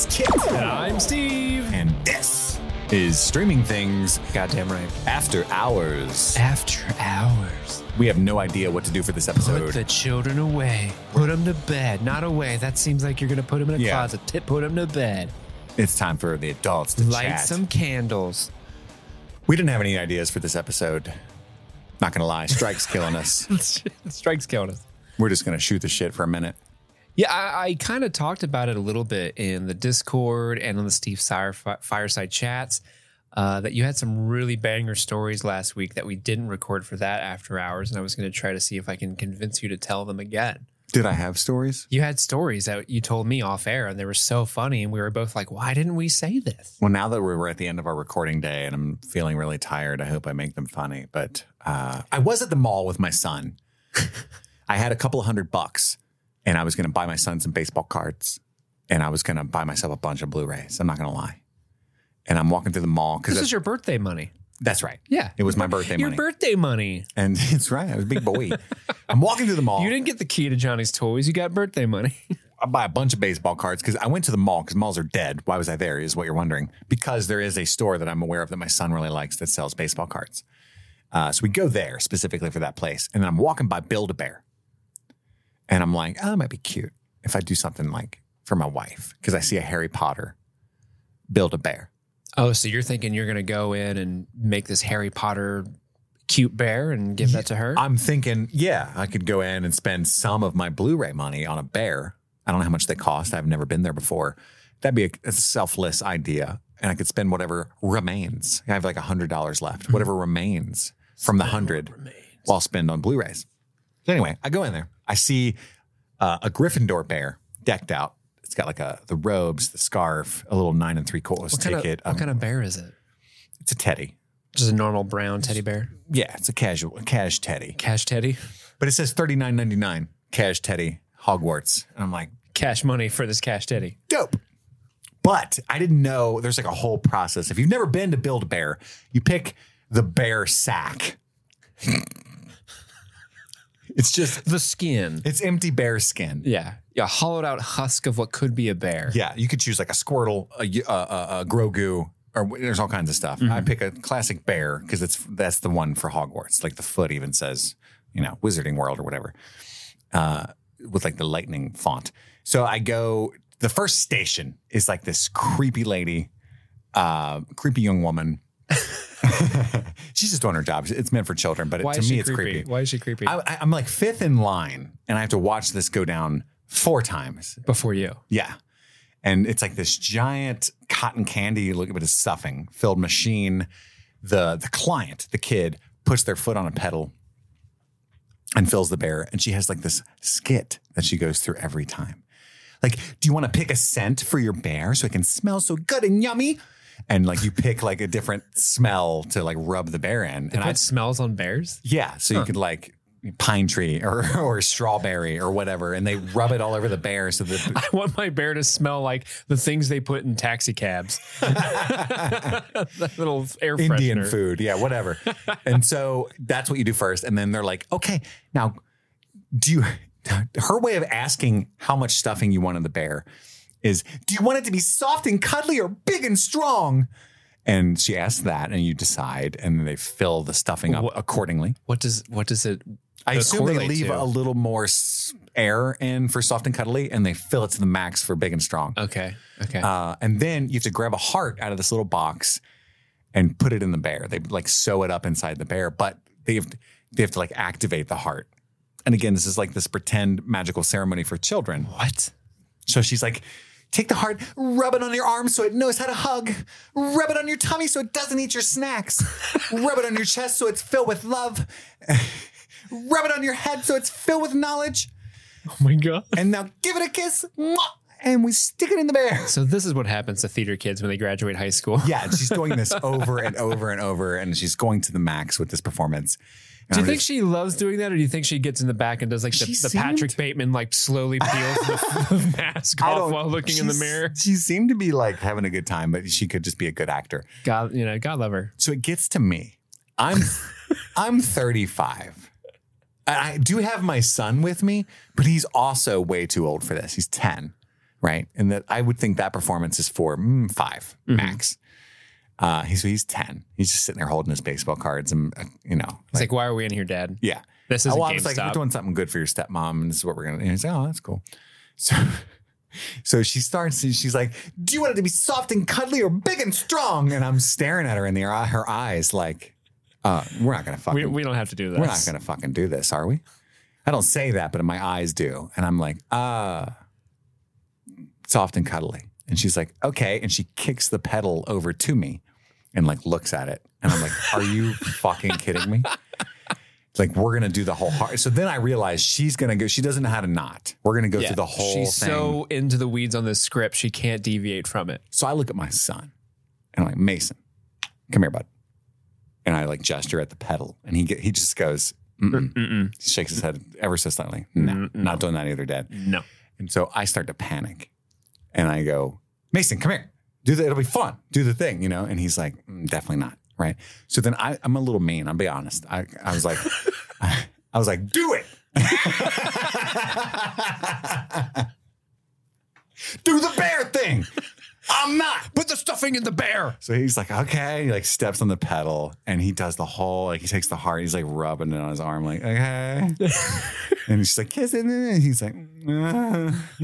Is Kit, And I'm Steve. and this is Streaming Things Goddamn right. After Hours. After hours. We have no idea what to do for this episode. Put the children away. Put them to bed. Not away. That seems like you're going to put them in a Yeah. closet. T- put them to bed. It's time for the adults to Light chat. some candles. We didn't have any ideas for this episode. Not gonna lie, strike's killing us. Strikes killing us. We're just gonna shoot the shit for a minute. Yeah, I, I kind of talked about it a little bit in the Discord and on the Steve Sire fi- fireside chats. Uh, that you had some really banger stories last week that we didn't record for that after hours, and I was going to try to see if I can convince you to tell them again. Did I have stories? You had stories that you told me off air, and they were so funny, and we were both like, "Why didn't we say this?" Well, now that we're at the end of our recording day and I'm feeling really tired, I hope I make them funny. But uh, I was at the mall with my son. I had a couple of hundred bucks and I was going to buy my son some baseball cards and I was going to buy myself a bunch of Blu rays. I'm not going to lie. And I'm walking through the mall because This is your birthday money. that's right. Yeah, It was my birthday your money. Your birthday money. and it's right. I was a big boy. I'm walking through the mall. You didn't get the key to Johnny's toys. You got birthday money. I buy a bunch of baseball cards because I went to the mall because malls are dead. Why was I there? Is what you're wondering. Because there is a store that I'm aware of that my son really likes that sells baseball cards. Uh, so we go there specifically for that place, and then I'm walking by Build a Bear, and I'm like, oh, that might be cute if I do something like for my wife because I see a Harry Potter Build a Bear. oh, so you're thinking you're going to go in and make this Harry Potter cute bear and give that to her? I'm thinking, yeah, I could go in and spend some of my Blu-ray money on a bear. I don't know how much they cost. I've never been there before. That'd be a, a selfless idea, and I could spend whatever remains. I have like a hundred dollars left. Mm-hmm. Whatever remains from the hundred, I'll spend on Blu-rays. So anyway, I go in there. I see uh, a Gryffindor bear decked out. It's got like a the robes, the scarf, a little nine and three quarters what kind, of, ticket. what Um, kind of bear is it? it's a teddy. Just a normal brown teddy bear? Yeah, it's a casual, a cash teddy. Cash teddy? But it says thirty nine ninety nine cash teddy Hogwarts, and I'm like, Cash money for this cash teddy. dope. But I didn't know there's like a whole process. If you've never been to Build a Bear, you pick the bear sack. It's just The skin. it's empty bear skin. Yeah. Yeah. Hollowed out husk of what could be a bear. Yeah, you could choose like a Squirtle, a Grogu, or there's all kinds of stuff. I pick a classic bear because it's that's the one for Hogwarts. Like the foot even says, you know, Wizarding World or whatever, uh, with like the lightning font. So I go. The first station is like this creepy lady, uh, creepy young woman. She's just doing her job. It's meant for children, but it, to me, it's creepy? creepy. Why is she creepy? I, I, I'm like fifth in line, and I have to watch this go down four times. Before you. Yeah. And it's like this giant cotton candy look at it stuffing filled machine. The the client, the kid, puts their foot on a pedal and fills the bear. And she has like this skit that she goes through every time. Like, do you want to pick a scent for your bear so it can smell so good and yummy? And like you pick like a different smell to like rub the bear in. They and I smells on bears? yeah, so you could like pine tree or or strawberry or whatever, and they rub it all over the bear so that I want my bear to smell like the things they put in taxi cabs. that little air Indian freshener. food. Yeah, whatever. and so that's what you do first. And then they're like, okay, now do you, her way of asking how much stuffing you want in the bear is, do you want it to be soft and cuddly or big and strong? And she asks that, and you decide, and they fill the stuffing up accordingly. What does what does it? I assume they leave to? a little more air in for soft and cuddly, and they fill it to the max for big and strong. Okay. Okay. Uh, and then you have to grab a heart out of this little box and put it in the bear. They like sew it up inside the bear, but they have they have to like activate the heart. And again, this is like this pretend magical ceremony for children. what? So she's like, take the heart, rub it on your arm so it knows how to hug, rub it on your tummy so it doesn't eat your snacks, rub it on your chest so it's filled with love, rub it on your head so it's filled with knowledge, Oh my god. and now give it a kiss, and we stick it in the bear. So this is what happens to theater kids when they graduate high school. Yeah, she's doing this over and over and over, and she's going to the max with this performance. And Do you think she loves doing that, or do you think she gets in the back and does like the, She the Patrick seemed- Bateman like slowly peels the, the mask I off don't- while looking in the she's- mirror? She seemed to be like having a good time, but she could just be a good actor. God, you know, God love her. So it gets to me. I'm I'm 35. And I do have my son with me, but he's also way too old for this. He's 10. right? And that I would think that performance is for mm, 5 Mhm. max. Uh, he's he's ten. He's just sitting there holding his baseball cards, and uh, you know, It's like, why are we in here, Dad? yeah. This is Oh, well, I was like, we're doing something good for your stepmom, and this is what we're gonna. And he's like, oh, that's cool. So, so she starts, and she's like, "Do you want it to be soft and cuddly or big and strong?" And I'm staring at her in the her eyes, like, uh, "We're not gonna fucking, we, we don't have to do this. we're not gonna fucking do this, are we?" I don't say that, but my eyes do, and I'm like, "Ah, soft and cuddly." And she's like, "Okay," and she kicks the pedal over to me, and like looks at it, and I'm like, "Are you fucking kidding me?" like we're gonna do the whole heart. So then I realized she's gonna go. She doesn't know how to knot. We're gonna go Yeah. through the whole She's thing. so into the weeds on this script, she can't deviate from it. so I look at my son, and I'm like, Mason, come here, bud. And I like gesture at the pedal, and he get, he just goes, Mm-mm. Mm, mm-mm. He shakes his head ever so slightly. No, Mm-mm. not doing that either, Dad. No. And so I start to panic, and I go, Mason, come here. Do the, it'll be fun. Do the thing, you know. And he's like, "Mm, definitely not. Right. So then I, I'm a little mean. I'll be honest. I, I was like, I was like, do it. do the bear thing. I'm not. The stuffing in the bear. So he's like, okay. He like steps on the pedal and he does the whole, like he takes the heart, he's like rubbing it on his arm, like, okay. and she's like, kissing it. And he's like, "Uh,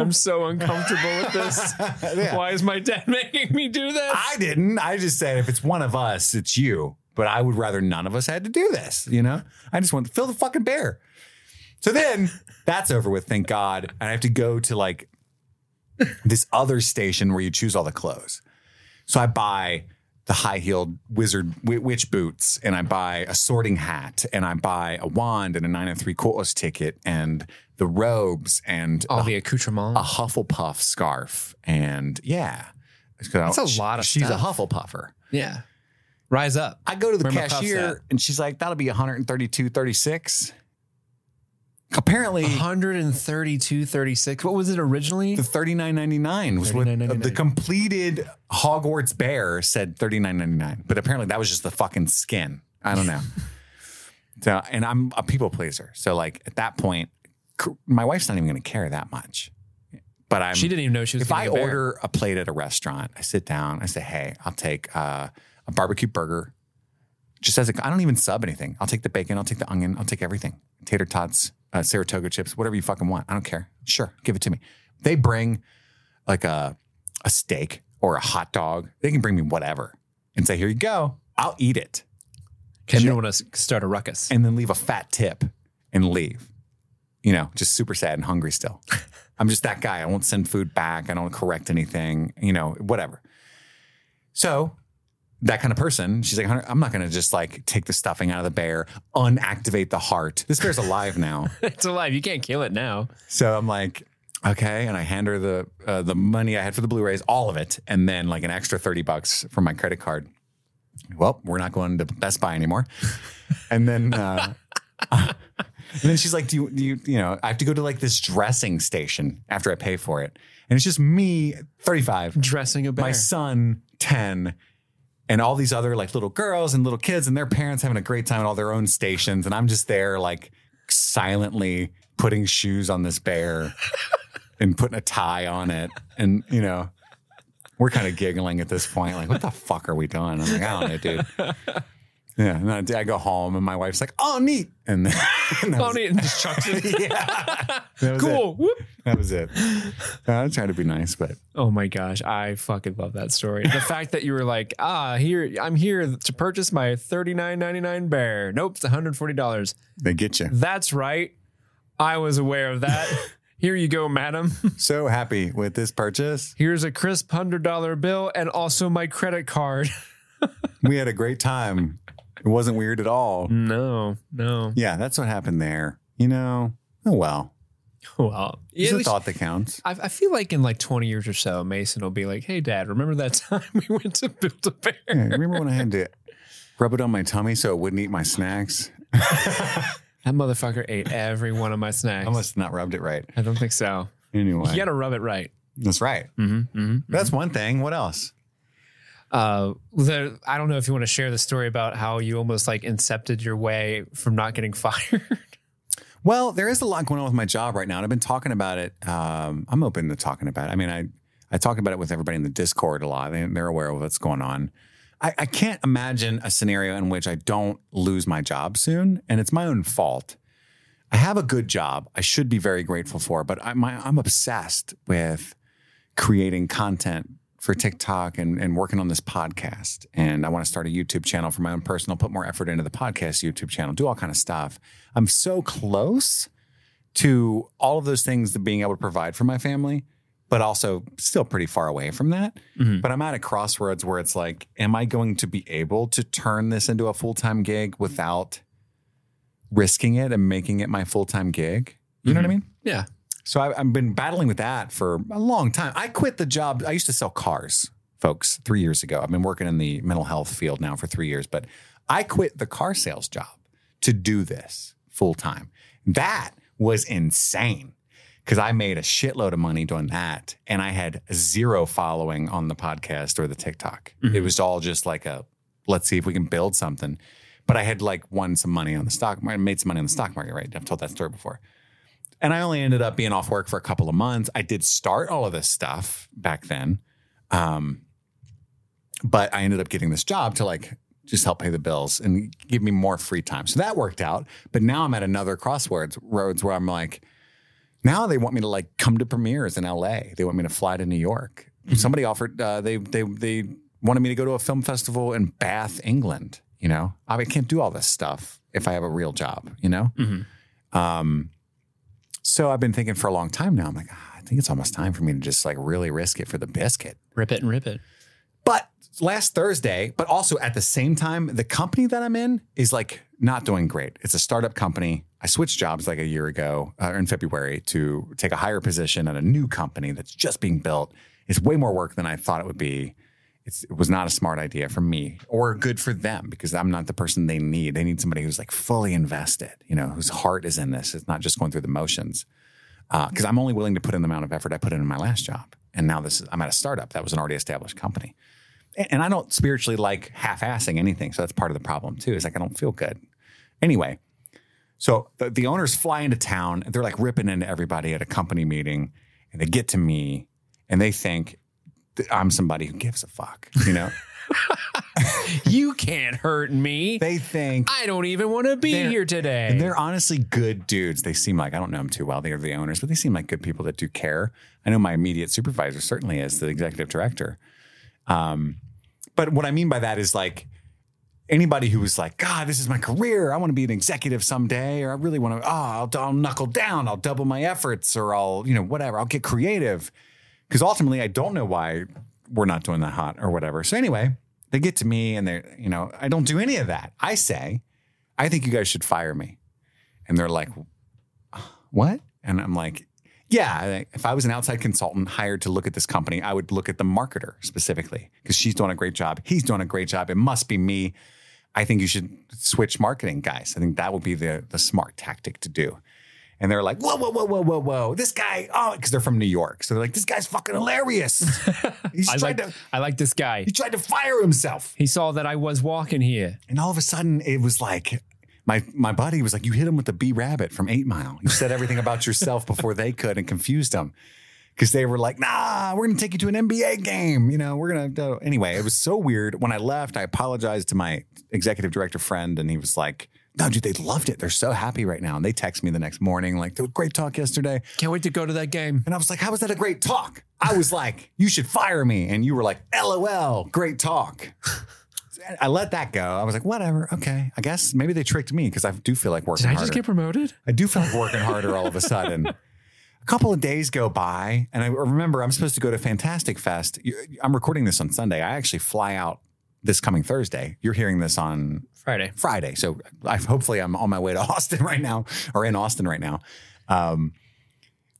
I'm so uncomfortable with this. Yeah. Why is my dad making me do this? I didn't. I just said if it's one of us, it's you. But I would rather none of us had to do this. You know, I just want to fill the fucking bear. So then that's over with, thank God. And I have to go to like this other station where you choose all the clothes. So I buy the high heeled wizard wi- witch boots, and I buy a sorting hat, and I buy a wand and a nine and three quarters ticket, and the robes, and All a the accoutrements. a Hufflepuff scarf. And yeah, That's a lot of She's stuff. a Hufflepuffer. yeah. Rise up. I go to the puffs cashier and she's like, that'll be 132, 36. Apparently, 132, 36. What was it originally? the 39.99 was what the completed Hogwarts bear said 39.99. But apparently that was just the fucking skin. I don't know. so, and I'm a people pleaser. So like at that point, my wife's not even going to care that much. But I'm she didn't even know she was if I a order a plate at a restaurant, I sit down, I say, hey, I'll take uh, a barbecue burger. Just as a, I don't even sub anything. I'll take the bacon, I'll take the onion, I'll take everything. Tater tots, uh, Saratoga chips, whatever you fucking want. I don't care. Sure, give it to me. They bring like a, a steak or a hot dog. They can bring me whatever and say, here you go. I'll eat it Because you don't want to start a ruckus. and then leave a fat tip and leave. You know, just super sad and hungry still. I'm just that guy. I won't send food back. I don't correct anything, you know, whatever. So that kind of person, she's like, "Hunter, I'm not going to just like take the stuffing out of the bear, unactivate the heart. This bear's alive now. it's alive. You can't kill it now. So I'm like, okay, and I hand her the uh, the money I had for the Blu-rays, all of it, and then like an extra thirty bucks from my credit card. Well, we're not going to Best Buy anymore. And then, uh, and then she's like, do you, do you, you know, I have to go to like this dressing station after I pay for it, and it's just me, thirty five, Dressing a bear. my son, ten. And all these other like little girls and little kids and their parents having a great time at all their own stations. And I'm just there like silently putting shoes on this bear and putting a tie on it. And, you know, we're kind of giggling at this point, like, what the fuck are we doing? I'm like, I don't know, dude. Yeah. And then I go home and my wife's like, oh, neat. And then and Oh, neat. And just chucks it. yeah. That cool. It. That was it. I tried to be nice, but Oh my gosh, I fucking love that story. The fact that you were like, ah, here, I'm here to purchase my $39.99 bear. Nope, it's $140. they get you. That's right. I was aware of that. Here you go, madam. So happy with this purchase. Here's a crisp $100 bill and also my credit card. We had a great time. It wasn't weird at all. No, no. Yeah, that's what happened there. You know, oh well. Well, It's at a thought that counts. I, I feel like in like 20 years or so, Mason will be like, hey, dad, remember that time we went to build a bear? Yeah, remember when I had to rub it on my tummy so it wouldn't eat my snacks? That motherfucker ate every one of my snacks. I must have not rubbed it right. I don't think so. Anyway, You got to rub it right. that's right. Mm-hmm, mm-hmm. That's one thing. What else? Uh, the, I don't know if you want to share the story about how you almost like incepted your way from not getting fired. Well, there is a lot going on with my job right now, and I've been talking about it. Um, I'm open to talking about it. I mean, I I talk about it with everybody in the Discord a lot. They, they're aware of what's going on. I, I can't imagine a scenario in which I don't lose my job soon, and it's my own fault. I have a good job. I should be very grateful for, but I'm I'm obsessed with creating content for TikTok and, and working on this podcast. And I want to start a YouTube channel for my own personal, put more effort into the podcast YouTube channel, do all kind of stuff. I'm so close to all of those things that being able to provide for my family, but also still pretty far away from that. Mhm. But I'm at a crossroads where it's like, am I going to be able to turn this into a full time gig without risking it and making it my full time gig? You know what I mean? Yeah. So I, I've been battling with that for a long time. I quit the job. I used to sell cars, folks, three years ago. I've been working in the mental health field now for three years, but I quit the car sales job to do this full time. That was insane because I made a shitload of money doing that. And I had zero following on the podcast or the TikTok. Mhm. It was all just like a let's see if we can build something. But I had like won some money on the stock market, made some money on the stock market, right? I've told that story before. And I only ended up being off work for a couple of months. I did start all of this stuff back then. Um, but I ended up getting this job to like just help pay the bills and give me more free time. So that worked out. But now I'm at another crossroads roads where I'm like, now they want me to like come to premieres in LA. They want me to fly to New York. Somebody offered uh, they they they wanted me to go to a film festival in Bath, England. You know, I, mean, I can't do all this stuff if I have a real job. You know, Mhm. um, so I've been thinking for a long time now. I'm like, ah, I think it's almost time for me to just like really risk it for the biscuit. Rip it and rip it. But last Thursday, but also at the same time, the company that I'm in is like not doing great. It's a startup company. I switched jobs like a year ago uh, in February to take a higher position at a new company that's just being built. It's way more work than I thought it would be. It's, it was not a smart idea for me or good for them because I'm not the person they need. They need somebody who's like fully invested, you know, whose heart is in this. It's not just going through the motions. Uh, because I'm only willing to put in the amount of effort I put in in my last job, and now this is I'm at a startup that was an already established company and I don't spiritually like half-assing anything. So that's part of the problem too. Is like I don't feel good. Anyway, so the, the owners fly into town. They're like ripping into everybody at a company meeting, and they get to me, and they think I'm somebody who gives a fuck. You know, You can't hurt me. they think. I don't even want to be here today. And they're honestly good dudes. They seem like I don't know them too well. They are the owners, but they seem like good people that do care. I know my immediate supervisor certainly is the executive director. Um, but what I mean by that is like anybody who was like, God, this is my career. I want to be an executive someday, or I really want to. Oh, I'll, I'll knuckle down. I'll double my efforts, or I'll you know whatever. I'll get creative because ultimately I don't know why we're not doing that hot or whatever. So anyway, they get to me and they're you know I don't do any of that. I say. I think you guys should fire me. And they're like, what? And I'm like, yeah, if I was an outside consultant hired to look at this company, I would look at the marketer specifically because she's doing a great job. He's doing a great job. It must be me. I think you should switch marketing guys. I think that would be the, the smart tactic to do. And they're like, whoa, whoa, whoa, whoa, whoa, whoa. This guy, oh, because they're from New York. So they're like, this guy's fucking hilarious. He's I tried like to I like this guy. he tried to fire himself. He saw that I was walking here. And all of a sudden, it was like my my buddy was like, "You hit him with the B rabbit from Eight Mile. You said everything about yourself before they could, and confused them." Because they were like, "Nah, we're gonna take you to an NBA game. You know, we're gonna." Do. Anyway, it was so weird. When I left, I apologized to my executive director friend, and he was like, "No, dude, they loved it. They're so happy right now." And they text me the next morning, like, "There was great talk yesterday." Can't wait to go to that game. And I was like, "How was that a great talk?" I was like, "You should fire me," and you were like, "LOL, great talk." I let that go. I was like, whatever. Okay. I guess maybe they tricked me because I do feel like working Did I harder. just get promoted? I do feel like working harder all of a sudden. A couple of days go by, and I remember I'm supposed to go to Fantastic Fest. I'm recording this on Sunday. I actually fly out this coming Thursday. You're hearing this on Friday. Friday. So I hopefully I'm on my way to Austin right now or in Austin right now. Um,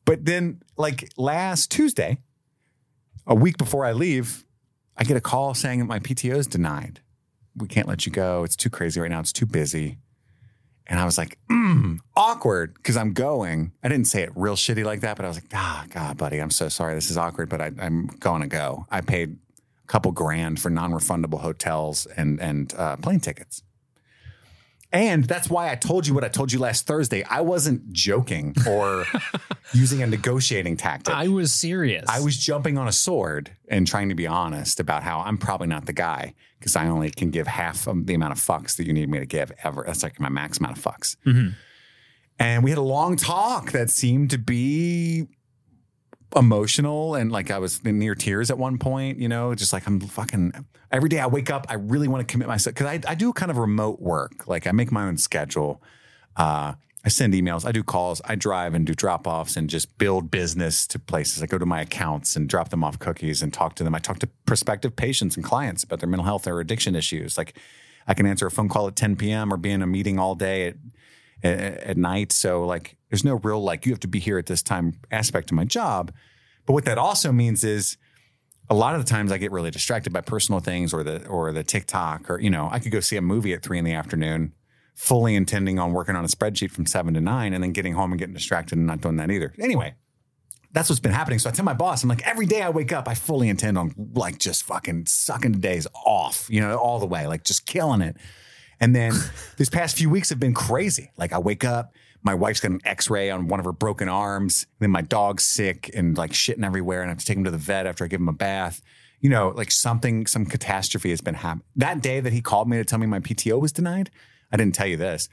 but then like last Tuesday, a week before I leave, I get a call saying that my PTO is denied. We can't let you go. It's too crazy right now. It's too busy. And I was like, mm, awkward because I'm going. I didn't say it real shitty like that, but I was like, ah, God, buddy, I'm so sorry. This is awkward, but I, I'm going to go. I paid couple grand for non refundable hotels and, and uh, plane tickets. And that's why I told you what I told you last Thursday. I wasn't joking or using a negotiating tactic. I was serious. I was jumping on a sword and trying to be honest about how I'm probably not the guy because I only can give half of the amount of fucks that you need me to give ever. That's like my max amount of fucks. Mhm. And we had a long talk that seemed to be emotional and like I was near tears at one point, you know, just like I'm fucking every day I wake up, I really want to commit myself because I, I do kind of remote work. Like I make my own schedule. Uh, I send emails, I do calls, I drive and do drop offs and just build business to places. I go to my accounts and drop them off cookies and talk to them. I talk to prospective patients and clients about their mental health or addiction issues. Like I can answer a phone call at 10 p.m. or be in a meeting all day at, at, night. So like there's no real like you have to be here at this time aspect of my job. But what that also means is a lot of the times I get really distracted by personal things or the or the TikTok or you know I could go see a movie at three in the afternoon, fully intending on working on a spreadsheet from seven to nine, and then getting home and getting distracted and not doing that either. Anyway, that's what's been happening. So I tell my boss, I'm like, every day I wake up, I fully intend on like just fucking sucking the days off, you know, all the way, like just killing it. And then these past few weeks have been crazy. Like I wake up, my wife's got an x-ray on one of her broken arms. Then my dog's sick and like shitting everywhere. And I have to take him to the vet after I give him a bath. You know, like something, some catastrophe has been happening. That day that he called me to tell me my PTO was denied, I didn't tell you this.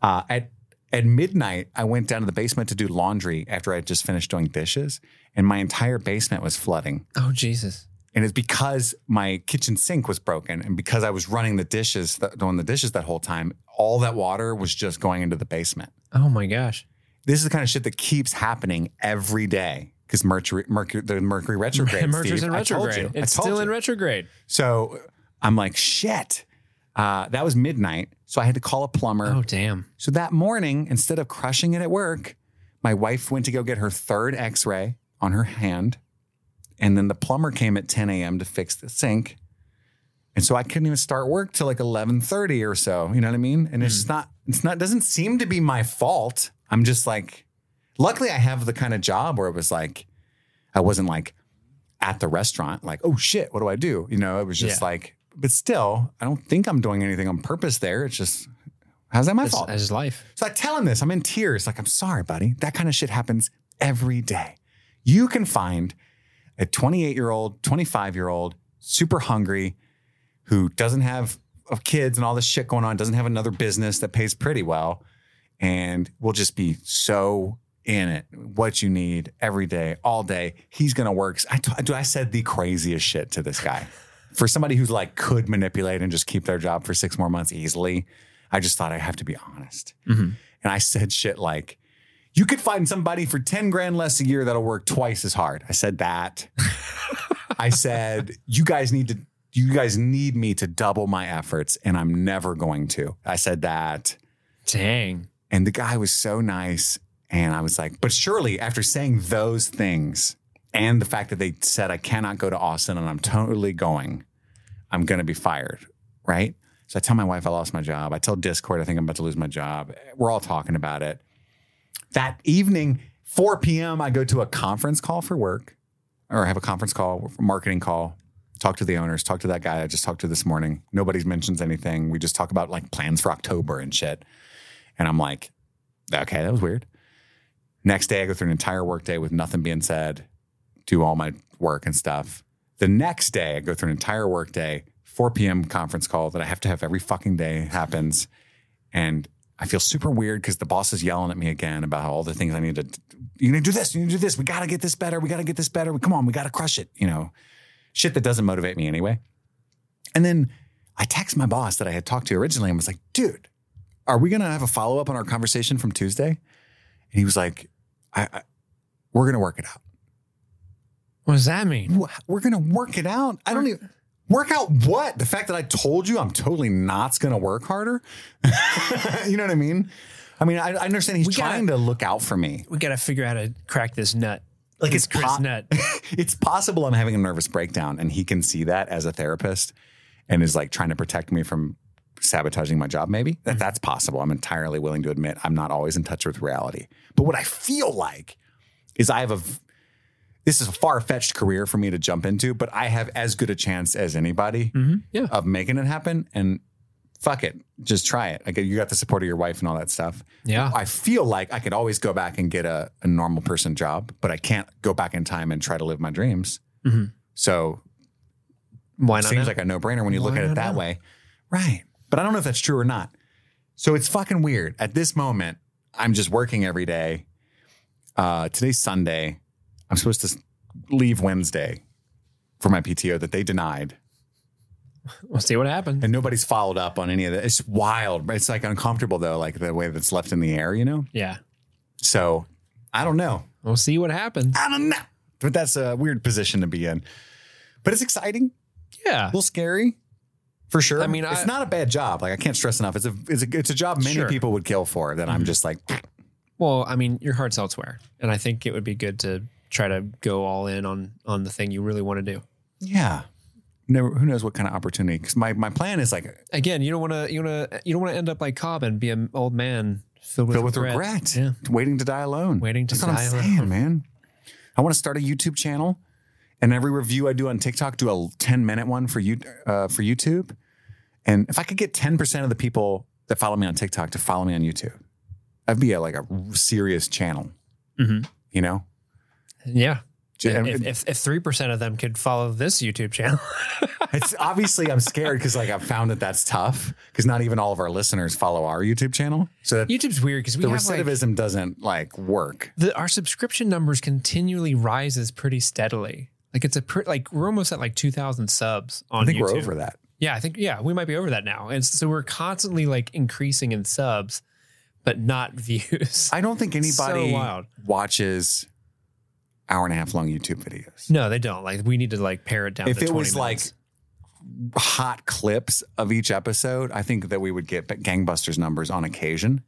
Uh, at at midnight, I went down to the basement to do laundry after I had just finished doing dishes, and my entire basement was flooding. oh Jesus. And it's because my kitchen sink was broken, and because I was running the dishes, doing the dishes that whole time, all that water was just going into the basement. Oh my gosh. This is the kind of shit that keeps happening every day because Mercury, Mercury, the Mercury retrograde. Mercury's Steve, in I told retrograde. you. It's told still you. in retrograde. So I'm like, shit. Uh, that was midnight. So I had to call a plumber. Oh damn. So that morning, instead of crushing it at work, my wife went to go get her third x ray on her hand. And then the plumber came at 10 a.m. to fix the sink. And so I couldn't even start work till like 11:30 or so. You know what I mean? And it's hmm. not, it's not, doesn't seem to be my fault. I'm just like, luckily I have the kind of job where it was like, I wasn't like at the restaurant, like, oh shit, what do I do? You know, it was just Yeah. like, but still, I don't think I'm doing anything on purpose there. It's just, how's that my That's, fault? that's life. So I tell him this. I'm in tears. Like, I'm sorry, buddy. That kind of shit happens every day. You can find a 28 year old, 25 year old, super hungry, who doesn't have uh, kids and all this shit going on, doesn't have another business that pays pretty well, and will just be so in it. What you need every day, all day. He's gonna work. I, t- dude, I said the craziest shit to this guy. For somebody who's like could manipulate and just keep their job for six more months easily, I just thought I have to be honest. Mhm. And I said shit like, you could find somebody for 10 grand less a year that'll work twice as hard. I said that. I said, you guys need to, you guys need me to double my efforts, and I'm never going to. I said that. Dang. And the guy was so nice. And I was like, but surely after saying those things and the fact that they said I cannot go to Austin and I'm totally going, I'm going to be fired. Right. So I tell my wife I lost my job. I tell Discord I think I'm about to lose my job. We're all talking about it. That evening, 4 p.m., I go to a conference call for work or I have a conference call, marketing call, talk to the owners, talk to that guy I just talked to this morning. Nobody mentions anything. We just talk about like plans for October and shit. And I'm like, okay, that was weird. Next day, I go through an entire workday with nothing being said, do all my work and stuff. The next day, I go through an entire workday, 4 p.m. conference call that I have to have every fucking day happens. And I feel super weird because the boss is yelling at me again about all the things I need to, you need to do this, you need to do this. We got to get this better. We got to get this better. Come on, we got to crush it. You know, shit that doesn't motivate me anyway. And then I text my boss that I had talked to originally and was like, dude, are we to have a follow up on our conversation from Tuesday? And he was like, I, I we're to work it out. What does that mean? We're to work it out. I don't even work out what? The fact that I told you I'm totally not going to work harder. you know what I mean? I mean, I, I understand he's We gotta- trying to look out for me. We got to figure out how to crack this nut. Like it's Chris po- nut. it's possible I'm having a nervous breakdown and he can see that as a therapist and is like trying to protect me from sabotaging my job maybe that that's possible i'm entirely willing to admit i'm not always in touch with reality but what i feel like is i have a this is a far-fetched career for me to jump into but i have as good a chance as anybody Mm-hmm. Yeah. of making it happen and fuck it, just try it. Like you got the support of your wife and all that stuff. Yeah. I feel like I could always go back and get a, a normal person job, but I can't go back in time and try to live my dreams. Mhm. So Why it not? seems now? like a no brainer when you look at it that now? way. Right. But I don't know if that's true or not. So it's fucking weird. At this moment, I'm just working every day. Uh, today's Sunday. I'm supposed to leave Wednesday for my PTO that they denied. we'll see what happens. And nobody's followed up on any of that. It's wild. It's like uncomfortable though, like the way that's left in the air, you know? Yeah. So I don't know. We'll see what happens. I don't know. But that's a weird position to be in. But it's exciting, Yeah. a little scary. For sure. I mean, it's I- not a bad job. Like I can't stress enough. It's a it's a it's a job many Sure. people would kill for. That I'm mm-hmm. just like, Well, I mean, your heart's elsewhere, and I think it would be good to try to go all in on on the thing you really want to do. yeah. Never, who knows what kind of opportunity? Because my my plan is like Again, you don't want to you want to you don't want to end up like Cobb and be an old man filled with filled with regret. regret, Yeah. waiting to die alone. Waiting to That's what die I'm alone. saying, man. I want to start a YouTube channel, and every review I do on TikTok, do a 10 minute one for you uh, for YouTube. And if I could get 10 percent of the people that follow me on TikTok to follow me on YouTube, that'd be a, like a serious channel. Mhm. You know, Yeah. If if if three percent of them could follow this YouTube channel, it's obviously I'm scared because like I've found that that's tough because not even all of our listeners follow our YouTube channel, so YouTube's weird because we the have like recidivism doesn't like work. the, our subscription numbers continually rises pretty steadily. Like it's a pr- like we're almost at like two thousand subs on I think YouTube. we're over that. Yeah, I think yeah, we might be over that now. And so we're constantly like increasing in subs, but not views. I don't think anybody So watches hour and a half long YouTube videos. no, they don't. Like we need to like pare it down. If to it 20 was like hot clips of each episode, I think that we would get gangbusters numbers on occasion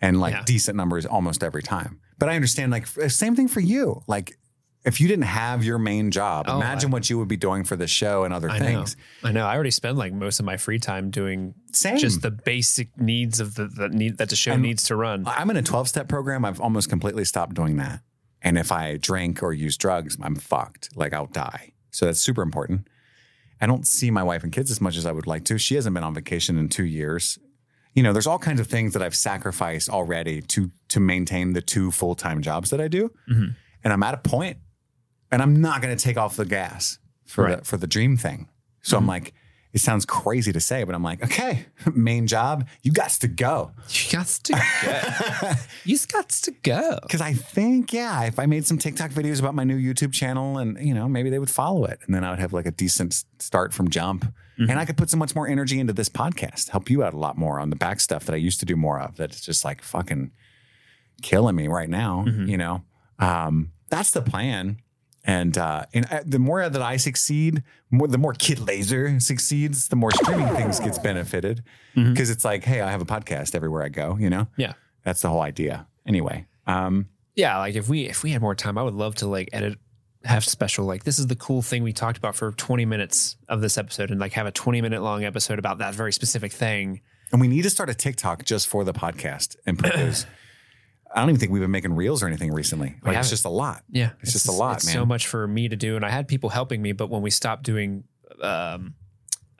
and like Yeah. decent numbers almost every time. But I understand like same thing for you. Like if you didn't have your main job, Oh, imagine I- what you would be doing for the show and other I things. know, I know. I already spend like most of my free time doing Same. just the basic needs of the, the need that the show needs to run. I'm in a 12 step program. I've almost completely stopped doing that. And if I drink or use drugs, I'm fucked. Like I'll die. So that's super important. I don't see my wife and kids as much as I would like to. She hasn't been on vacation in two years. You know, there's all kinds of things that I've sacrificed already to to maintain the two full time jobs that I do. Mhm. And I'm at a point, and I'm not going to take off the gas for Right. the for the dream thing. So I'm like, it sounds crazy to say, but I'm like, okay, main job, you got to go. You got to go. you got to go. Because I think, yeah, if I made some TikTok videos about my new YouTube channel and, you know, maybe they would follow it. And then I would have like a decent start from jump. And I could put so much more energy into this podcast, help you out a lot more on the back stuff that I used to do more of that's just like fucking killing me right now, you know? Um, that's the plan. And, uh, and uh, the more that I succeed, more the more Kid Laser succeeds, the more streaming things gets benefited. Because it's like, hey, I have a podcast everywhere I go, you know? Yeah. That's the whole idea. Anyway, um, Yeah, like if we if we had more time, I would love to like edit have special like this is the cool thing we talked about for 20 minutes of this episode and like have a 20 minute long episode about that very specific thing. and we need to start a TikTok just for the podcast and put those. I don't even think we've been making reels or anything recently. Like it's just a lot. Yeah. It's just a lot, it's man. So much for me to do. And I had people helping me, but when we stopped doing um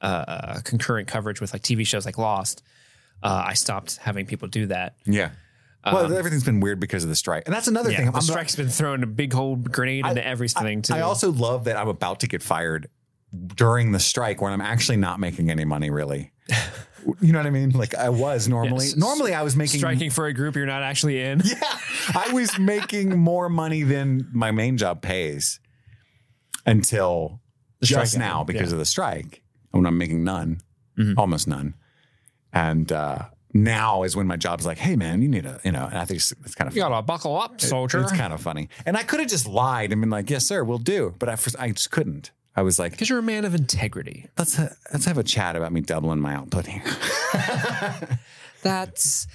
uh concurrent coverage with like TV shows like Lost, uh, I stopped having people do that. Yeah. Well, Um, everything's been weird because of the strike, and that's another Yeah, thing. the I'm- strike's been throwing a big whole grenade into everything too. I also love that I'm about to get fired during the strike when I'm actually not making any money. Really, you know what I mean? Like I was normally. Yes. Normally, I was making. striking for a group you're not actually in. Yeah, I was making more money than my main job pays until The strike just now because yeah. of the strike. When I'm making none, Mhm. almost none, and uh, now is when my job's like, "Hey, man, you need a," you know. And I think it's, it's kind of You gotta buckle up, soldier. it's kind of funny. And I could have just lied and been like, "Yes, sir, we'll do," but I, I just couldn't. I was like, Because you're a man of integrity. "Let's ha- let's have a chat about me doubling my output here." That's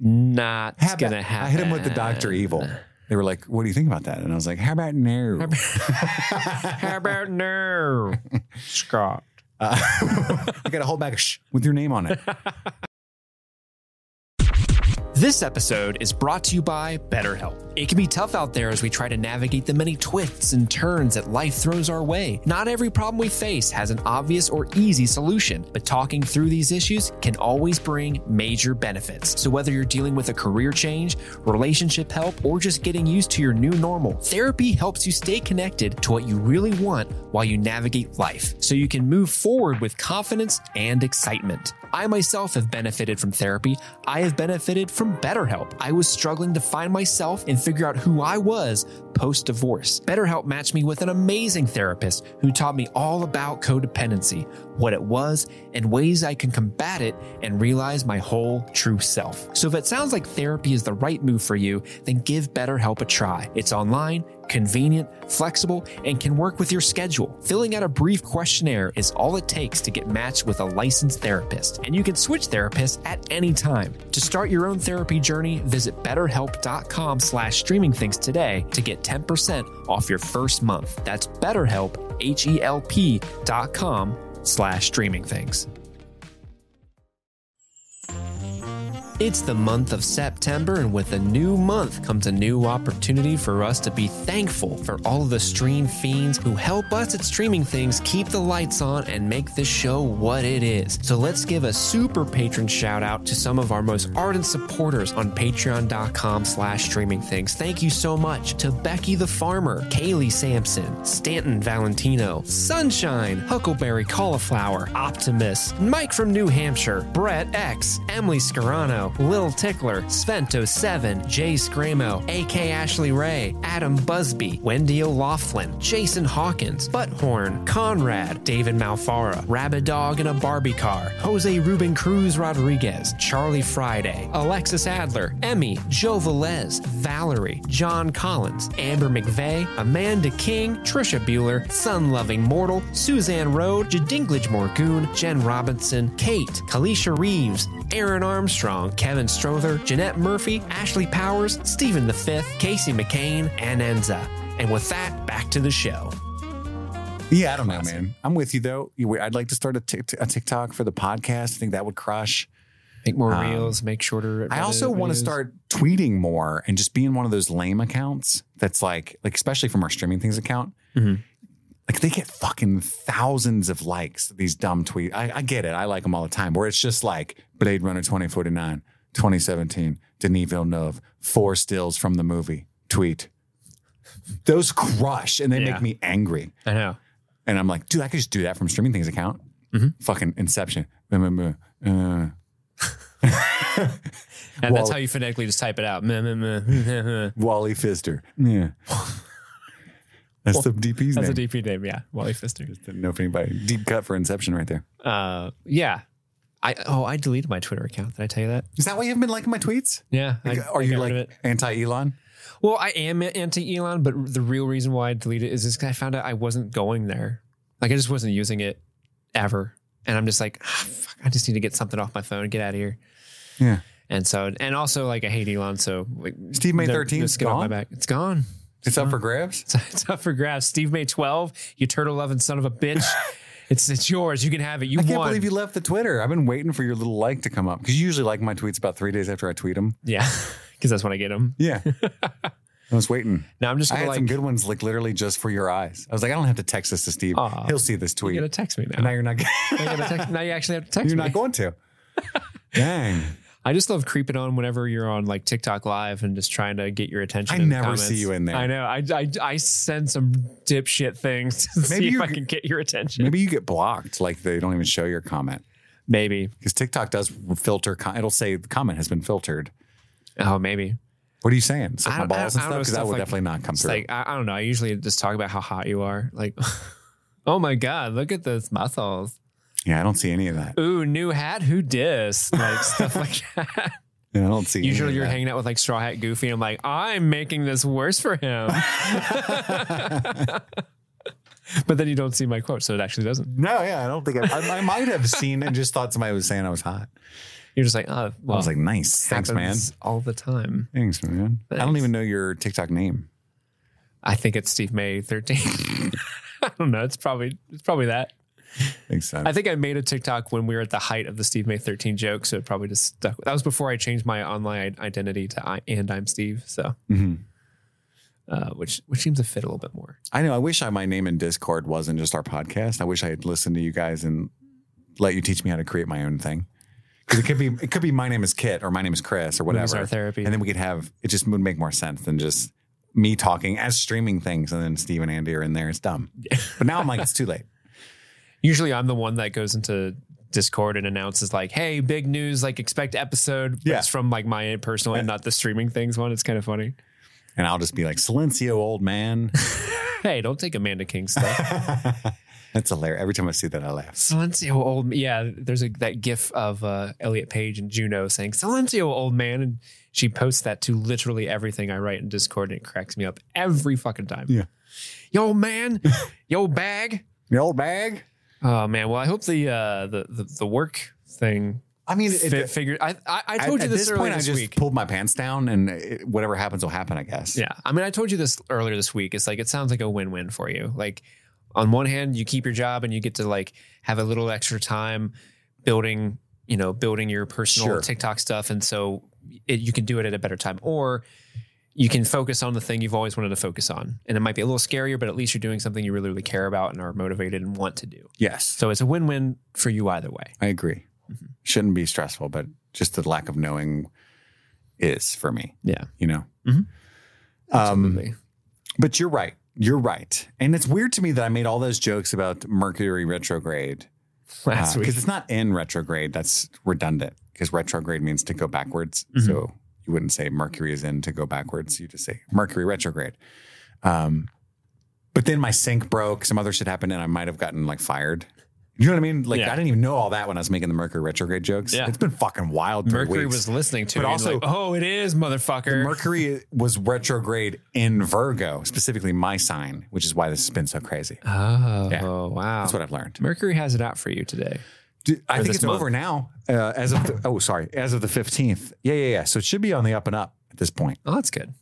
not How gonna happen. I hit him with the Doctor Evil. They were like, "What do you think about that?" And I was like, "How about no?" How about no, Scott? Uh, I got a whole bag a shh with your name on it. This episode is brought to you by BetterHelp. It can be tough out there as we try to navigate the many twists and turns that life throws our way. Not every problem we face has an obvious or easy solution, but talking through these issues can always bring major benefits. So, whether you're dealing with a career change, relationship help, or just getting used to your new normal, therapy helps you stay connected to what you really want while you navigate life so you can move forward with confidence and excitement. I myself have benefited from therapy. I have benefited from BetterHelp. I was struggling to find myself and figure out who I was post divorce. BetterHelp matched me with an amazing therapist who taught me all about codependency, what it was, and ways I can combat it and realize my whole true self. So if it sounds like therapy is the right move for you, then give BetterHelp a try. It's online convenient, flexible, and can work with your schedule. Filling out a brief questionnaire is all it takes to get matched with a licensed therapist, and you can switch therapists at any time. To start your own therapy journey, visit betterhelp.com slash today to get 10% off your first month. That's betterhelp, H-E-L-P dot com slash. It's the month of September, and with a new month comes a new opportunity for us to be thankful for all of the stream fiends who help us at Streaming Things keep the lights on and make this show what it is. So let's give a super patron shout out to some of our most ardent supporters on patreon.com slash streaming things. Thank you so much to Becky the Farmer, Kaylee Sampson, Stanton Valentino, Sunshine, Huckleberry Cauliflower, Optimus, Mike from New Hampshire, Brett X, Emily Scarano, Lil Tickler, Svento7, Jay Scramo, AK Ashley Ray, Adam Busby, Wendy O'Laughlin, Jason Hawkins, Butthorn, Conrad, David Malfara, Rabbit Dog in a Barbie Car, Jose Ruben Cruz Rodriguez, Charlie Friday, Alexis Adler, Emmy, Joe Velez, Valerie, John Collins, Amber McVeigh, Amanda King, Trisha Bueller, Sun Loving Mortal, Suzanne Rode, Jadinklage Morgoon, Jen Robinson, Kate, Kalisha Reeves, Aaron Armstrong, Kevin Strother, Jeanette Murphy, Ashley Powers, Stephen V, Casey McCain, and Enza. And with that, back to the show. Yeah, I don't know, man. I'm with you though. I'd like to start a TikTok for the podcast. I think that would crush. Make more Um, reels, make shorter. I also want to start tweeting more and just being one of those lame accounts that's like, like especially from our streaming things account. Mhm. Like they get fucking thousands of likes. These dumb tweets. I, I get it. I like them all the time. Where it's just like Blade Runner 2049, 2017, Denis Villeneuve, four stills from the movie. Tweet. Those crush and they Yeah. make me angry. I know. And I'm like, dude, I could just do that from streaming things account. Mhm. Fucking Inception. Uh, And that's how you phonetically just type it out. Wally Pfister. Yeah. That's the DP's That's name. That's a DP name, yeah. Wally Pfister. Didn't know if anybody deep cut for Inception right there. Uh, yeah. I oh I deleted my Twitter account. Did I tell you that? Is that why you haven't been liking my tweets? Yeah. I, Are I you got rid of like anti Elon? Well, I am anti Elon, but the real reason why I deleted it is this I found out I wasn't going there. Like I just wasn't using it ever. And I'm just like, ah, fuck, I just need to get something off my phone, get out of here. Yeah. And so, and also like I hate Elon, so like, Steve May no- 13 just get off my gone? back. It's gone. It's up for grabs. It's, it's up for grabs. Steve May 12, you turtle loving son of a bitch. it's it's yours. You can have it. You I can't won. believe you left the Twitter. I've been waiting for your little like to come up because you usually like my tweets about three days after I tweet them. Yeah, because that's when I get them. Yeah. I was waiting. Now I'm just I gonna had like some good ones, like literally just for your eyes. I was like, I don't have to text this to Steve. Aw. He'll see this tweet. You're gonna text me And now. now you're not. Now you, text, now you actually have to text me. you're me. not going to. Dang. I just love creeping on whenever you're on like TikTok live and just trying to get your attention. I never see you in there. I know. I, I I send some dipshit things to Maybe see if you're can get your attention. Maybe you get blocked. Like they don't even show your comment Maybe. because TikTok does filter. It'll say the comment has been filtered. Oh, maybe. What are you saying? Suck my I balls and stuff? Because that will like- definitely not come through. like I, I don't know. I usually just talk about how hot you are. Like, oh my god, look at those muscles. Yeah, I don't see any of that. Ooh, new hat. Who dis? Like stuff like that. Yeah, I don't see. Usually you're that. hanging out with like Straw Hat Goofy. I'm like, I'm making this worse for him. but then you don't see my quote, so it actually doesn't. No, yeah, I don't think I, I, I might have seen and just thought somebody was saying I was hot. You're just like, oh, well, I was like, nice, thanks, man. all the time. Thanks, man. I don't even know your TikTok name. I think it's Steve May 13. I don't know. It's probably it's probably that. Makes sense. I think I made a TikTok when we were at the height of the Steve May 13 joke, so it probably just stuck. That was before I changed my online identity to I and I'm Steve. So Mhm. uh, which which seems to fit a little bit more. I know. I wish I, my name in Discord wasn't just our podcast. I wish I had listened to you guys and let you teach me how to create my own thing. Because it could be it could be my name is Kit or my name is Chris or whatever. Are Therapy. And then we could have it just would make more sense than just me talking as streaming things and then Steve and Andy are in there. It's dumb. But now I'm like, it's too late. Usually, I'm the one that goes into Discord and announces like, "Hey, big news! Like, expect episode." But Yeah. it's from like my personal and not the streaming things one. It's kind of funny. And I'll just be like, Silencio, old man. Hey, don't take Amanda King stuff. That's hilarious. Every time I see that, I laugh. Silencio, old yeah. There's a that GIF of uh, Elliot Page and Juno saying "Silencio, old man," and she posts that to literally everything I write in Discord, and it cracks me up every fucking time. Yeah. yo man, yo bag. Old bag. Oh man, well I hope the uh, the, the the work thing I mean, fi- it, figured. I I, I at, told you at this, this earlier point, I this just week. pulled my pants down, and it, whatever happens will happen. I guess. Yeah. I mean, I told you this earlier this week. It's like, it sounds like a win win for you. Like, on one hand, you keep your job and you get to like have a little extra time building, you know, building your personal Sure. TikTok stuff. And so it, you can do it at a better time. Or you can focus on the thing you've always wanted to focus on. And it might be a little scarier, but at least you're doing something you really, really care about and are motivated and want to do. Yes. So it's a win win for you either way. I agree. Mm-hmm. Shouldn't be stressful, but just the lack of knowing is for me. Yeah. You know. Mhm. Um, Absolutely. but you're right. You're right. And it's weird to me that I made all those jokes about Mercury retrograde Last week. because it's not in retrograde. That's redundant because retrograde means to go backwards. Mhm. So you wouldn't say Mercury is in to go backwards. You just say Mercury retrograde. Um, but then my sink broke. Some other shit happened, and I might have gotten like fired. You know what I mean? Like Yeah. I didn't even know all that when I was making the Mercury retrograde jokes. Yeah. It's been fucking wild. Mercury weeks. was listening to But it. also- like, oh, it is, motherfucker. Mercury was retrograde in Virgo, specifically my sign, which is why this has been so crazy. oh, Yeah. wow. That's what I've learned. Mercury has it out for you today. I think it's month. over now. Uh, as of the, oh, sorry, as of the fifteenth. Yeah, yeah, yeah. So it should be on the up and up at this point. Oh, that's good.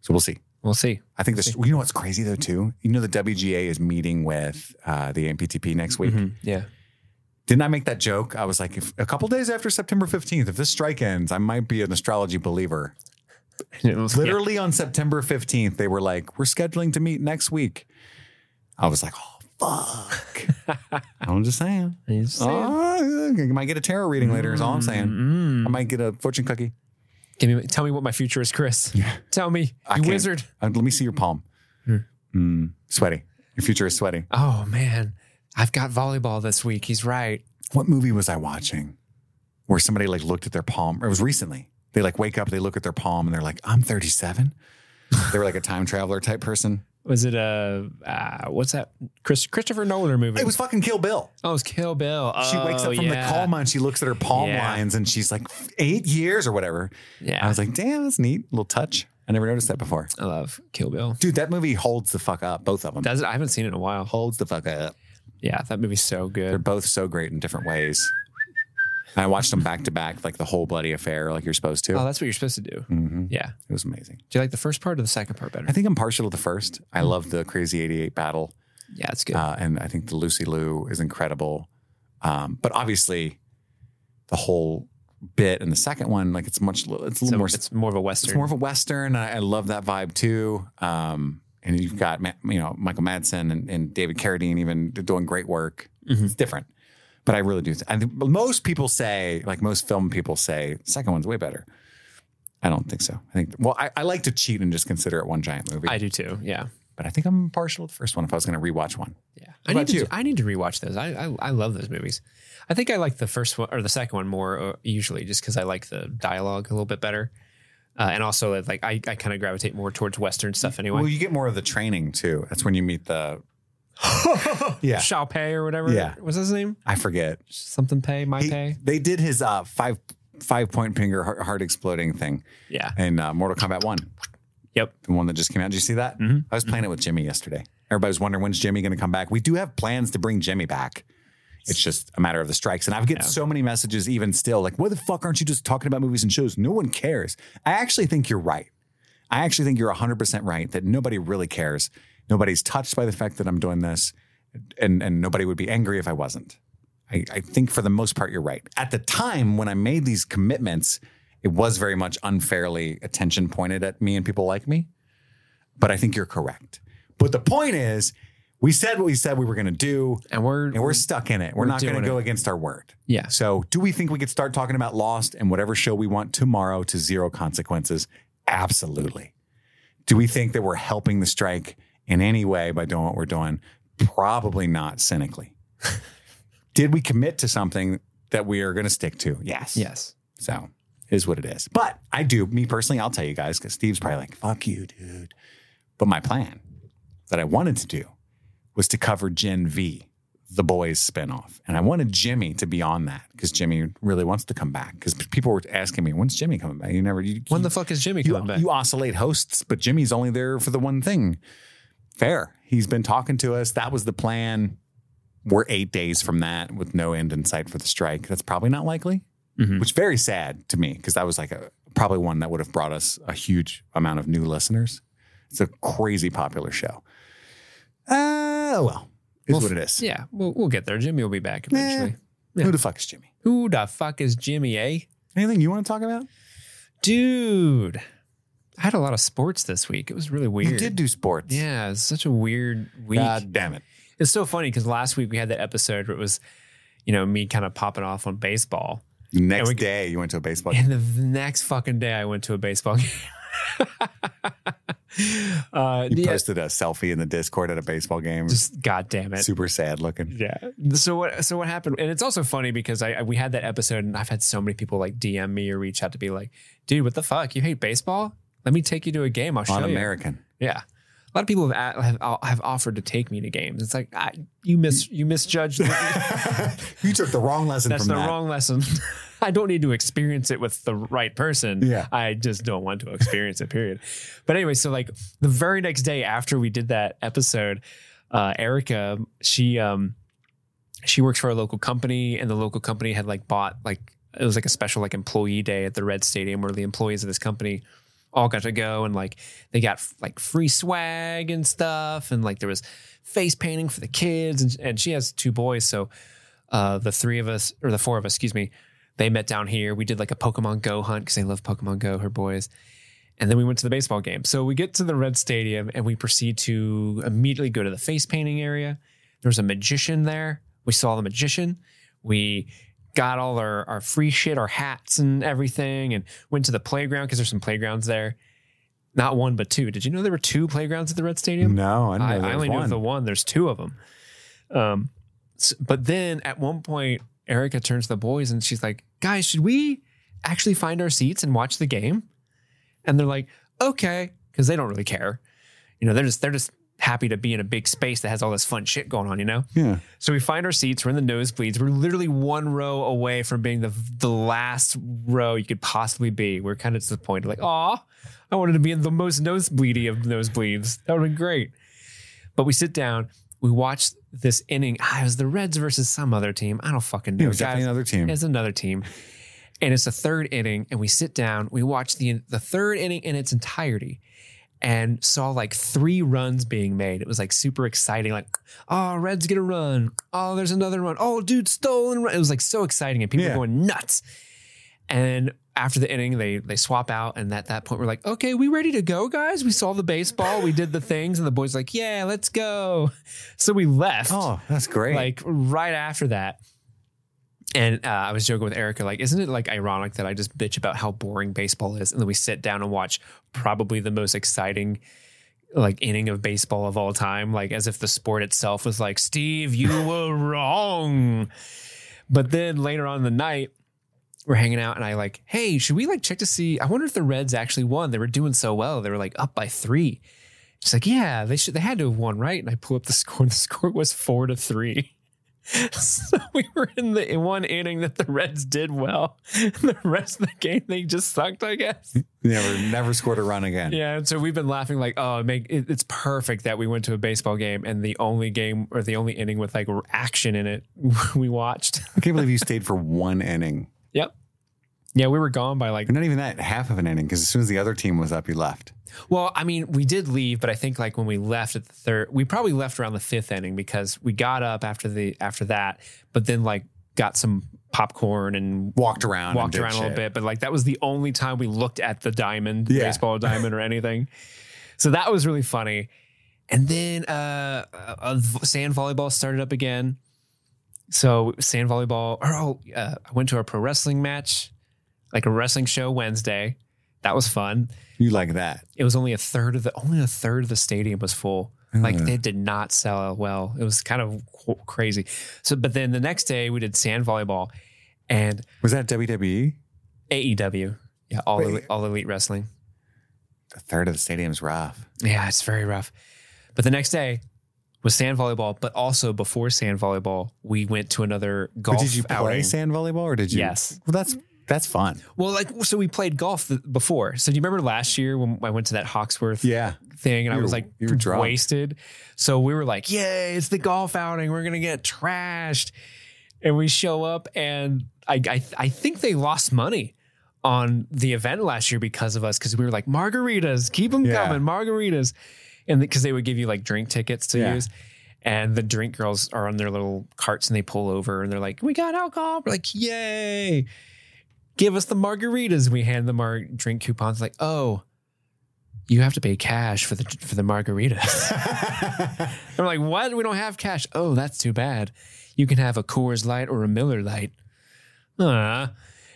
So we'll see. We'll see. I think this. You know what's crazy though too? You know the WGA is meeting with uh, the AMPTP next week. Yeah. Didn't I make that joke? I was like, if a couple days after September fifteenth, if this strike ends, I might be an astrology believer. Literally on September fifteenth, they were like, "We're scheduling to meet next week." I was like, "Oh fuck!" I'm just saying. Yeah. He's saying. Oh, I might get a tarot reading later. Is all I'm saying. Mm. I might get a fortune cookie. Give me, tell me what my future is, Chris. Yeah. Tell me, you wizard. Uh, let me see your palm. Mm, sweaty. Your future is sweaty. Oh man, I've got volleyball this week. He's right. What movie was I watching where somebody like looked at their palm? It was recently. They like wake up, they look at their palm, and they're like, "I'm 37." they were like a time traveler type person. Was it a uh, what's that? Chris Christopher Nolan movie? It was fucking Kill Bill. oh, it was Kill Bill. She wakes Oh, up from yeah. the coma and she looks at her palm Yeah. lines and she's like, eight years or whatever. Yeah, I was like, damn, that's neat. little touch. I never noticed that before. I love Kill Bill. Dude, that movie holds the fuck up. Both of them. Does it? I haven't seen it in a while. holds the fuck up. Yeah, that movie's so good. They're both so great in different ways. And I watched them back to back, like the whole bloody affair, like you're supposed to. Oh, that's what you're supposed to do. hmm Yeah. It was amazing. Do you like the first part or the second part better? I think I'm partial to the first. I love the Crazy 88 battle. Yeah, it's good. Uh, and I think the Lucy Liu is incredible. Um, but obviously, the whole bit in the second one, like it's much, it's a little so more, it's more of a western. it's more of a Western. I, I love that vibe too. Um, and you've got, you know, Michael Madsen and, and David Carradine even doing great work. Mhm. It's different. But I really do. I think most people say, like most film people say, second one's way better. I don't think so. I think, well, I, I like to cheat and just consider it one giant movie. I do too. Yeah. but I think I'm partial to the first one if I was going to rewatch one. Yeah. I need to you? I need to rewatch those. I, I I love those movies. I think I like the first one or the second one more uh, usually just cuz I like the dialogue a little bit better. Uh, and also like I, I kind of gravitate more towards western stuff anyway. Well, you get more of the training too. That's when you meet the, yeah, Shao Pei or whatever. Yeah. What's his name? I forget. Something Pei, my He- Pei. they did his uh, five five point finger heart, exploding thing Yeah. in uh, Mortal Kombat One. Yep. the one that just came out. Did you see that? Mhm. I was playing it with Jimmy yesterday. Everybody was wondering when's Jimmy going to come back. We do have plans to bring Jimmy back. It's just a matter of the strikes. And I've get Yeah. so many messages even still like, why the fuck aren't you just talking about movies and shows? No one cares. I actually think you're right. I actually think you're 100% right that nobody really cares. Nobody's touched by the fact that I'm doing this and, and nobody would be angry if I wasn't. I, I think for the most part, you're right. At the time when I made these commitments, it was very much unfairly attention pointed at me and people like me. but I think you're correct. But the point is, we said what we said we were going to do, And we're and we're stuck in it. We're, We're not going to go it. against our word. yeah. So, do we think we could start talking about Lost and whatever show we want tomorrow to zero consequences? Absolutely. Do we think that we're helping the strike in any way by doing what we're doing? Probably not cynically. Did we commit to something that we are going to stick to? Yes. Yes. So, is what it is. But I do, me personally, I'll tell you guys, because Steve's probably like, fuck you, dude. But my plan that I wanted to do was to cover Gen V, the boys spinoff. And I wanted Jimmy to be on that because Jimmy really wants to come back. Because people were asking me, when's Jimmy coming back? You never, you, When the fuck is Jimmy you, coming back? you oscillate hosts, but Jimmy's only there for the one thing. Fair. He's been talking to us. That was the plan. We're eight days from that with no end in sight for the strike. That's probably not likely, Mhm. which is very sad to me because that was like a probably one that would have brought us a huge amount of new listeners. It's a crazy popular show. Uh, well, is Well, what it is. Yeah, we'll, we'll get there. Jimmy will be back eventually. Yeah. Who the fuck is Jimmy? Who the fuck is Jimmy, eh? Anything you want to talk about? Dude, I had a lot of sports this week. It was really weird. You did do sports. Yeah, it's such a weird week. God damn it. It's so funny because last week we had that episode where it was, you know, me kind of popping off on baseball. Next we- day, you went to a baseball game. And the next fucking day I went to a baseball game. uh, You yeah, posted a selfie in the Discord at a baseball game. just god damn it. super sad looking. Yeah. So what? So what happened? And it's also funny because I, I we had that episode, and I've had so many people like DM me or reach out to be like, "Dude, what the fuck? You hate baseball? Let me take you to a game. I'll show On you." American. Yeah. A lot of people have, have have offered to take me to games. It's like I, you mis you misjudged. you took the wrong lesson That's from the that. wrong lesson. I don't need to experience it with the right person. Yeah. I just don't want to experience it, period. But anyway, so like the very next day after we did that episode, uh, Erica, she um she works for a local company and the local company had like bought like it was like a special like employee day at the Red Stadium where the employees of this company all got to go and like they got like free swag and stuff and like there was face painting for the kids and, and she has two boys so uh the three of us or the four of us excuse me they met down here. We did like a pokemon go hunt because they love pokemon go her boys. And then we went to the baseball game. So we get to the red stadium and we proceed to immediately go to the face painting area. There was a magician there. We saw the magician. We got all our, our free shit, our hats and everything, and went to the playground because there's some playgrounds there. Not one, but two. Did you know there were two playgrounds at the Red Stadium? No, I, didn't I, know I only knew one. of the one. There's two of them. Um, s- but then at one point, Erica turns to the boys and she's like, "Guys, should we actually find our seats and watch the game?" And they're like, "Okay," because they don't really care. You know, they're just they're just happy to be in a big space that has all this fun shit going on. You know. Yeah. So we find our seats. We're in the nosebleeds. We're literally one row away from being the the last row you could possibly be. We're kind of disappointed. Like, aw, I wanted to be in the most nosebleedy of nosebleeds. That would have been great. But we sit down. We watch this inning. Ah, it was the Reds versus some other team. I don't fucking know. It was definitely another team. It's another team. And it's the third inning, and we sit down, we watch the the third inning in its entirety and saw like three runs being made. It was like super exciting, like, oh, Reds get a run. Oh, there's another run. Oh, dude, stolen run. It was like so exciting, and people Yeah. were going nuts. And after the inning, they they swap out, and at that point, we're like, okay, we ready to go, guys? We saw the baseball, we did the things, and the boys like, yeah, let's go. So we left Oh, that's great. like right after that. And uh, I was joking with Erica, like, isn't it like ironic that I just bitch about how boring baseball is, and then we sit down and watch probably the most exciting like inning of baseball of all time, like as if the sport itself was like, Steve, you were wrong. But then later on in the night, we're hanging out, and I like, hey, should we like check to see? I wonder if the Reds actually won. They were doing so well; they were like up by three. She's like, yeah, they should. They had to have won, right? And I pull up the score. And the score was four to three. So we were in the in one inning that the Reds did well. The rest of the game they just sucked, I guess. never, never scored a run again. Yeah, and so we've been laughing like, oh, make it, it's perfect that we went to a baseball game and the only game or the only inning with like action in it we watched. I can't believe you stayed for one inning. Yep. Yeah, we were gone by like not even that, half of an inning, because as soon as the other team was up, you left. Well, I mean, we did leave, but I think like when we left at the third, we probably left around the fifth inning because we got up after the after that, but then like got some popcorn and Walked around. walked around a little shit. bit. But like that was the only time we looked at the diamond, Yeah. baseball diamond or anything. So that was really funny. And then uh, uh, sand volleyball started up again. So sand volleyball. Or oh, uh, I went to a pro wrestling match, like a wrestling show Wednesday. That was fun. You like that? It was only a third of the only a third of the stadium was full. Like Uh. they did not sell well. It was kind of crazy. So, but then the next day we did sand volleyball and Was that WWE? AEW. Yeah, all elite, all elite wrestling. A third of the stadium's rough. Yeah, it's very rough. But the next day was sand volleyball, but also before sand volleyball, we went to another golf But did you play outing. sand volleyball or did you? Yes. Well, that's that's fun. Well, like so we played golf before. So do you remember last year when I went to that Hawksworth Yeah. thing and I was like you wasted? So we were like, "Yay, it's the golf outing. We're going to get trashed." And we show up and I I, I think they lost money on the event last year because of us because we were like margaritas, keep them Yeah. coming, margaritas. And because they would give you like drink tickets to Yeah. use. And the drink girls are on their little carts and they pull over and they're like, "We got alcohol." We're like, "Yay!" Give us the margaritas. We hand them our drink coupons. Like, oh, you have to pay cash for the for the margaritas. I'm like, what? We don't have cash. Oh, that's too bad. You can have a Coors Light or a Miller Lite. Uh,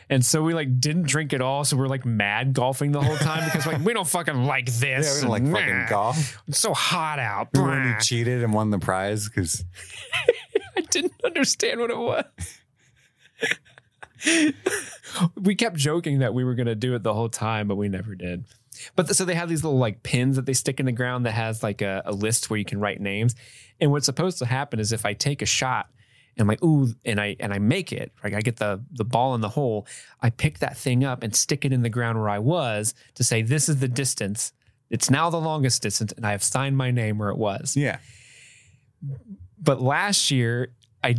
and so we like didn't drink at all. So we're like mad golfing the whole time because like we don't fucking like this. Yeah, we don't like And, fucking golf. It's so hot out. Remember when you cheated and won the prize because I didn't understand what it was. we kept joking that we were going to do it the whole time, but we never did. But th- so they have these little like pins that they stick in the ground that has like a, a list where you can write names. And what's supposed to happen is if I take a shot and I'm like, ooh, and I and I make it, like I get the the ball in the hole, I pick that thing up and stick it in the ground where I was to say this is the distance. It's now the longest distance, and I have signed my name where it was yeah, but last year i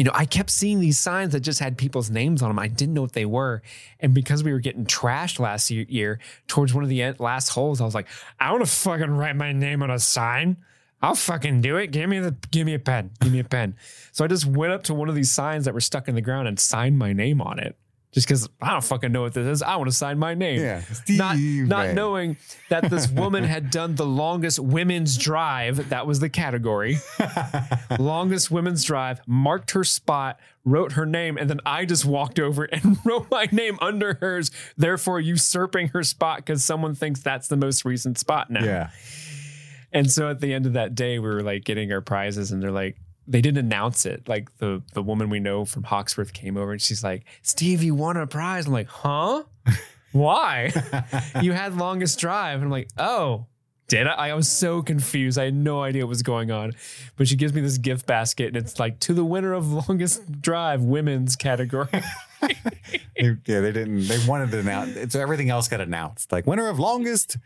you know i kept seeing these signs that just had people's names on them i didn't know what they were. And because we were getting trashed last year, year towards one of the last holes i was like i want to fucking write my name on a sign. I'll fucking do it. Give me the give me a pen. Give me a pen. So i just went up to one of these signs that were stuck in the ground and signed my name on it just because i don't fucking know what this is i want to sign my name yeah. not Steve not knowing that this woman had done the longest women's drive that was the category longest women's drive marked her spot wrote her name and then i just walked over and wrote my name under hers therefore usurping her spot because someone thinks that's the most recent spot now Yeah. and so at the end of that day we were like getting our prizes and they're like they didn't announce it. Like the the woman we know from Hawksworth came over and she's like, Steve, you won a prize. I'm like, huh? Why? you had longest drive. And I'm like, oh, did I? I was so confused. I had no idea what was going on. But she gives me this gift basket and it's like to the winner of longest drive women's category. Yeah, they didn't. They wanted to announce. So everything else got announced. Like winner of longest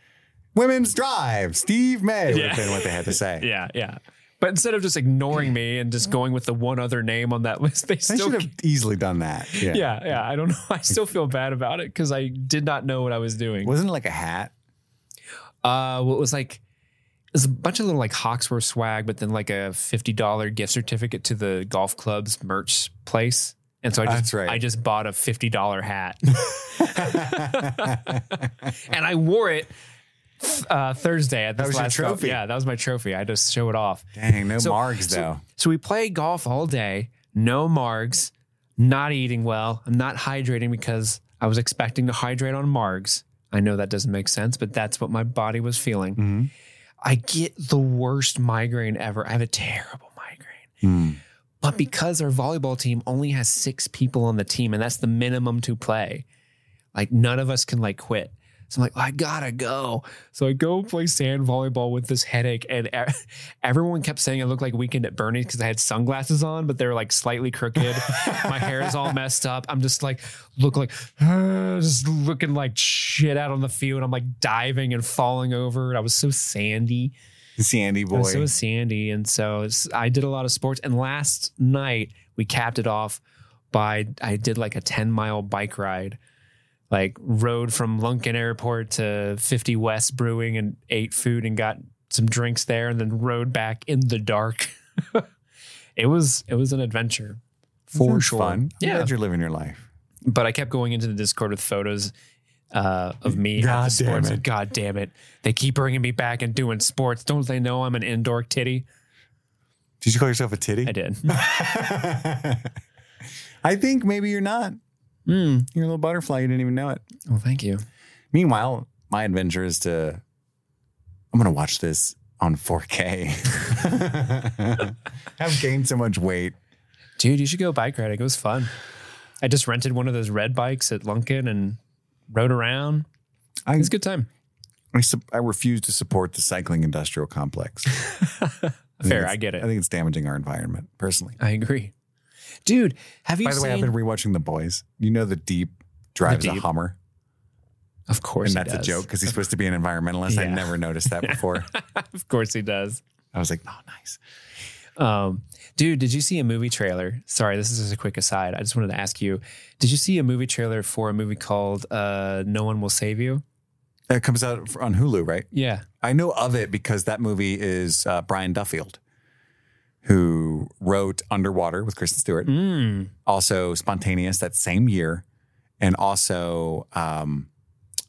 women's drive, Steve May would have Yeah. been what they had to say. yeah, yeah. But instead of just ignoring me and just going with the one other name on that list, they They still should have easily done that. Yeah. yeah, yeah. I don't know. I still feel bad about it because I did not know what I was doing. Wasn't it like a hat? Uh, well, it was like it was a bunch of little like Hawksworth swag, but then like a fifty dollar gift certificate to the golf club's merch place. And so I just right. I just bought a fifty dollar hat, and I wore it uh, Thursday at this That was your last golf- trophy. Yeah, that was my trophy. I just show it off. Dang, no So- margs so- though. So we play golf all day, no margs, not eating well. I'm not hydrating because I was expecting to hydrate on margs. I know that doesn't make sense, but that's what my body was feeling. Mhm. I get the worst migraine ever. I have a terrible migraine. Hmm. But because our volleyball team only has six people on the team, and that's the minimum to play, like none of us can like quit. So I'm like, I gotta go. So I go play sand volleyball with this headache, and everyone kept saying I looked like Weekend at Bernie's because I had sunglasses on, but they're like slightly crooked. My hair is all messed up. I'm just like look like just looking like shit out on the field. I'm like diving and falling over. And I was so sandy. Sandy I boy. was so sandy, and so I did a lot of sports. And last night we capped it off by I did like a ten mile bike ride, like rode from Lunken Airport to Fifty West Brewing and ate food and got some drinks there, and then rode back in the dark. it was it was an adventure for sure. Fun. Yeah, glad you're living your life. but I kept going into the Discord with photos uh, of me at God the damn sports. it. God damn it! They keep bringing me back and doing sports. Don't they know I'm an indoor titty? Did you call yourself a titty? I did. I think maybe you're not. Hmm. You're a little butterfly. You didn't even know it. Well, thank you. Meanwhile, my adventure is to. I'm going to watch this on 4K. I've gained so much weight. Dude, you should go bike riding. It was fun. I just rented one of those red bikes at Lunken and rode around. I, It was a good time. I, sup- I refuse to support the cycling industrial complex. think Fair, I get it. I think it's damaging our environment, personally. I agree. Dude, have you By the seen way, I've been rewatching The Boys. You know, the Deep drives a Deep? Hummer, Of course and that's a joke because he's supposed to be an environmentalist. I never noticed that before. of course he does. I was like, oh, nice. Um, dude, did you see a movie trailer? Sorry, this is just a quick aside. I just wanted to ask you, did you see a movie trailer for a movie called uh, No One Will Save You? It comes out on Hulu, right? Yeah. I know of it because that movie is uh, Brian Duffield, who wrote Underwater with Kristen Stewart, Mm. also Spontaneous that same year, and also um,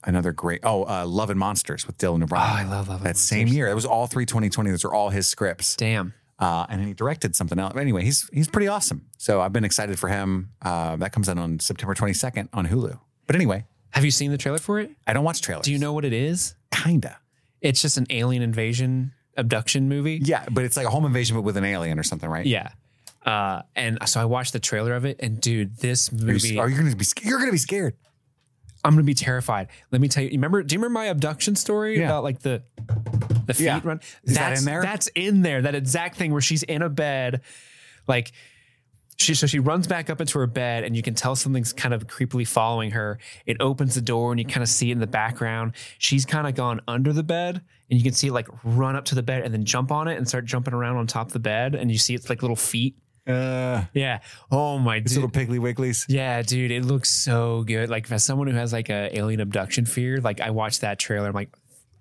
another great oh uh, Love and Monsters with Dylan O'Brien. Oh, I love Love and that same year. It was all three 2020. Those are all his scripts. Damn. Uh, and then he directed something else. But anyway, he's he's pretty awesome. So I've been excited for him. Uh, that comes out on September 22nd on Hulu. But anyway, Have you seen the trailer for it? I don't watch trailers. Do you know what it is? Kinda. It's just an alien invasion abduction movie. Yeah, but it's like a home invasion, but with an alien or something, right? Yeah. Uh, and so I watched the trailer of it, and dude, this Are movie, you, are you gonna be? You're gonna be scared. I'm gonna be terrified. Let me tell you. You remember? Do you remember my abduction story Yeah. about like the the feet Yeah. run? Is that in there? That's in there. That exact thing where she's in a bed, like she so she runs back up into her bed, and you can tell something's kind of creepily following her. It opens the door, and you kind of see it in the background. She's kind of gone under the bed, and you can see it like run up to the bed and then jump on it and start jumping around on top of the bed, and you see it's like little feet. Uh, Yeah. Oh my. it's dude. little Piggly Wigglies. Yeah, dude, it looks so good. Like as someone who has like a alien abduction fear, like I watched that trailer, I'm like,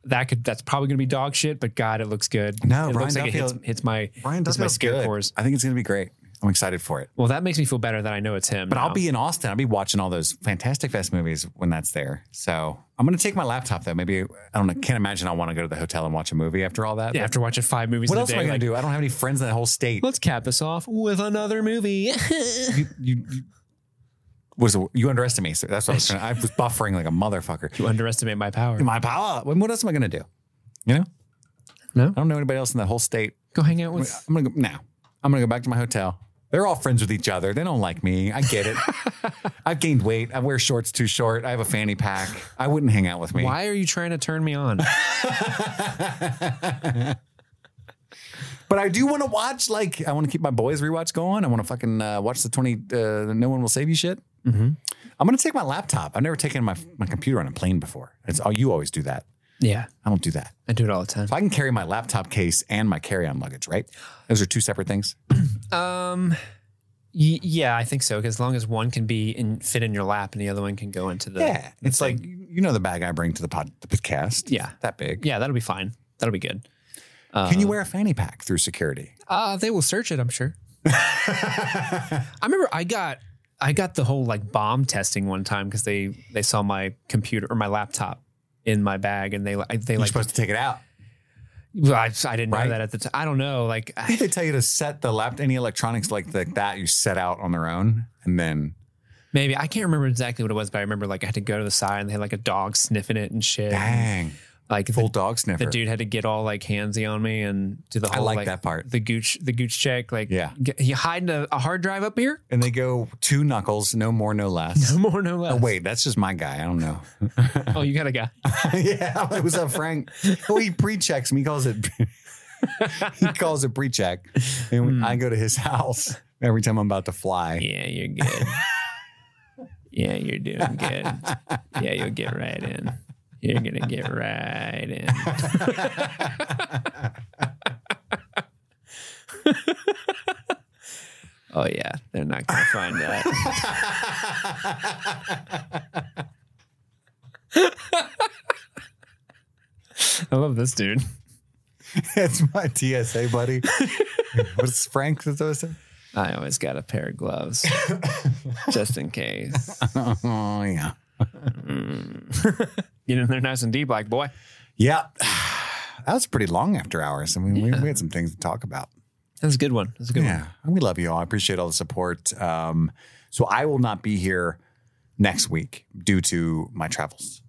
that could that's probably gonna be dog shit, but God, it looks good. No, it Brian looks like it hits, hits my Brian hits my scare good. cores. I think it's gonna be great. I'm excited for it. Well, that makes me feel better that I know it's him. But I'll be in Austin. I'll be watching all those Fantastic Fest movies when that's there. So I'm gonna take my laptop though. Maybe I don't know. Can't imagine I want to go to the hotel and watch a movie after all that. yeah, after watching five movies. What else am day, I gonna do? I don't have any friends in the whole state. Let's cap this off with another movie. you, you, you was you underestimate. So that's what I was. Trying, I was buffering like a motherfucker. you underestimate my power. My power. What else am I gonna do? You know, No, I don't know anybody else in the whole state. go hang out with. I'm gonna go now. I'm gonna go back to my hotel. They're all friends with each other. They don't like me. I get it. I've gained weight. I wear shorts too short. I have a fanny pack. I wouldn't hang out with me. Why are you trying to turn me on? But I do want to watch. Like, I want to keep my boys rewatch going. I want to fucking uh, watch the twenty. Uh, no one will save you shit. mm-hmm. I'm gonna take my laptop. I've never taken my my computer on a plane before. It's oh, you always do that. Yeah, I don't do that. I do it all the time. If I can carry my laptop case and my carry-on luggage, right? Those are two separate things. Um, y- yeah, I think so. Because as long as one can be in, fit in your lap and the other one can go into the Yeah, it's like you know the bag I bring to the pod the podcast. Yeah. that big. yeah, that'll be fine. That'll be good. Can you wear a fanny pack through security? Uh, they will search it. I'm sure. I remember I got I got the whole like bomb testing one time because they they saw my computer or my laptop in my bag and they like they You're like supposed to take it out. Well, I, I didn't Right. know that at the time. I don't know. Like I think they tell you to set the lap any electronics like the, that you set out on their own, and then maybe I can't remember exactly what it was, but I remember like I had to go to the side and they had like a dog sniffing it and shit. dang Like full the, dog sniffer. the dude had to get all like handsy on me and do the whole I whole like that part. The gooch the gooch check. Like Yeah. get, you hiding a, a hard drive up here? and they go two knuckles, no more, no less. No more, no less. Oh wait, that's just my guy. I don't know. Oh, you got a guy. yeah, it was up, Frank. Oh, he pre-checks me. He calls it. he calls it pre-check, and hmm. I go to his house every time I'm about to fly. Yeah, you're good. yeah, you're doing good. Yeah, you'll get right in. You're gonna get right in. oh yeah, they're not gonna find that. I love this dude. That's my TSA buddy. What's Frank supposed to? I always got a pair of gloves just in case. Oh yeah. Mm. Get in there nice and deep, like boy. Yeah. That was pretty long after hours. I mean, we, we had some things to talk about. That's a good one. That's a good one. Yeah. We love you all. I appreciate all the support. Um, so I will not be here next week due to my travels.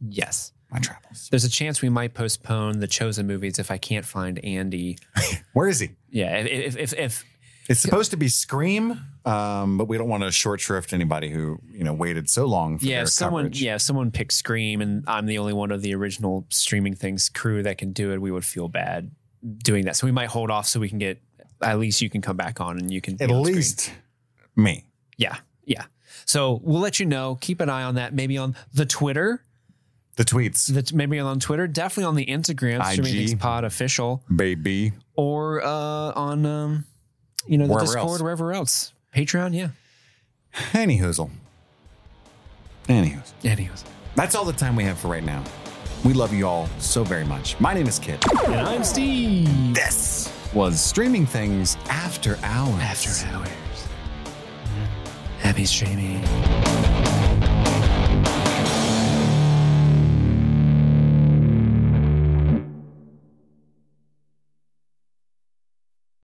Yes. My travels. There's a chance we might postpone the chosen movies if I can't find Andy. Where is he? Yeah, if if if, if It's supposed to be Scream, um, but we don't want to short shrift anybody who you know waited so long for yeah, someone coverage. yeah, someone picked Scream and I'm the only one of the original streaming things crew that can do it, we would feel bad doing that. So we might hold off so we can get at least you can come back on and you can At on screen. least me. Yeah. Yeah. So we'll let you know. Keep an eye on that. Maybe on the Twitter. The tweets, That's maybe on Twitter. Definitely on the Instagram, Streaming IG. Things Pod official, baby. or uh, on um, you know the Wherever Discord, else. wherever else. Patreon, yeah. Any hoozle. Any hoozle. Anyways, That's all the time we have for right now. We love you all so very much. My name is Kit. and I'm Steve. This was Streaming Things After Hours. After hours. Happy streaming.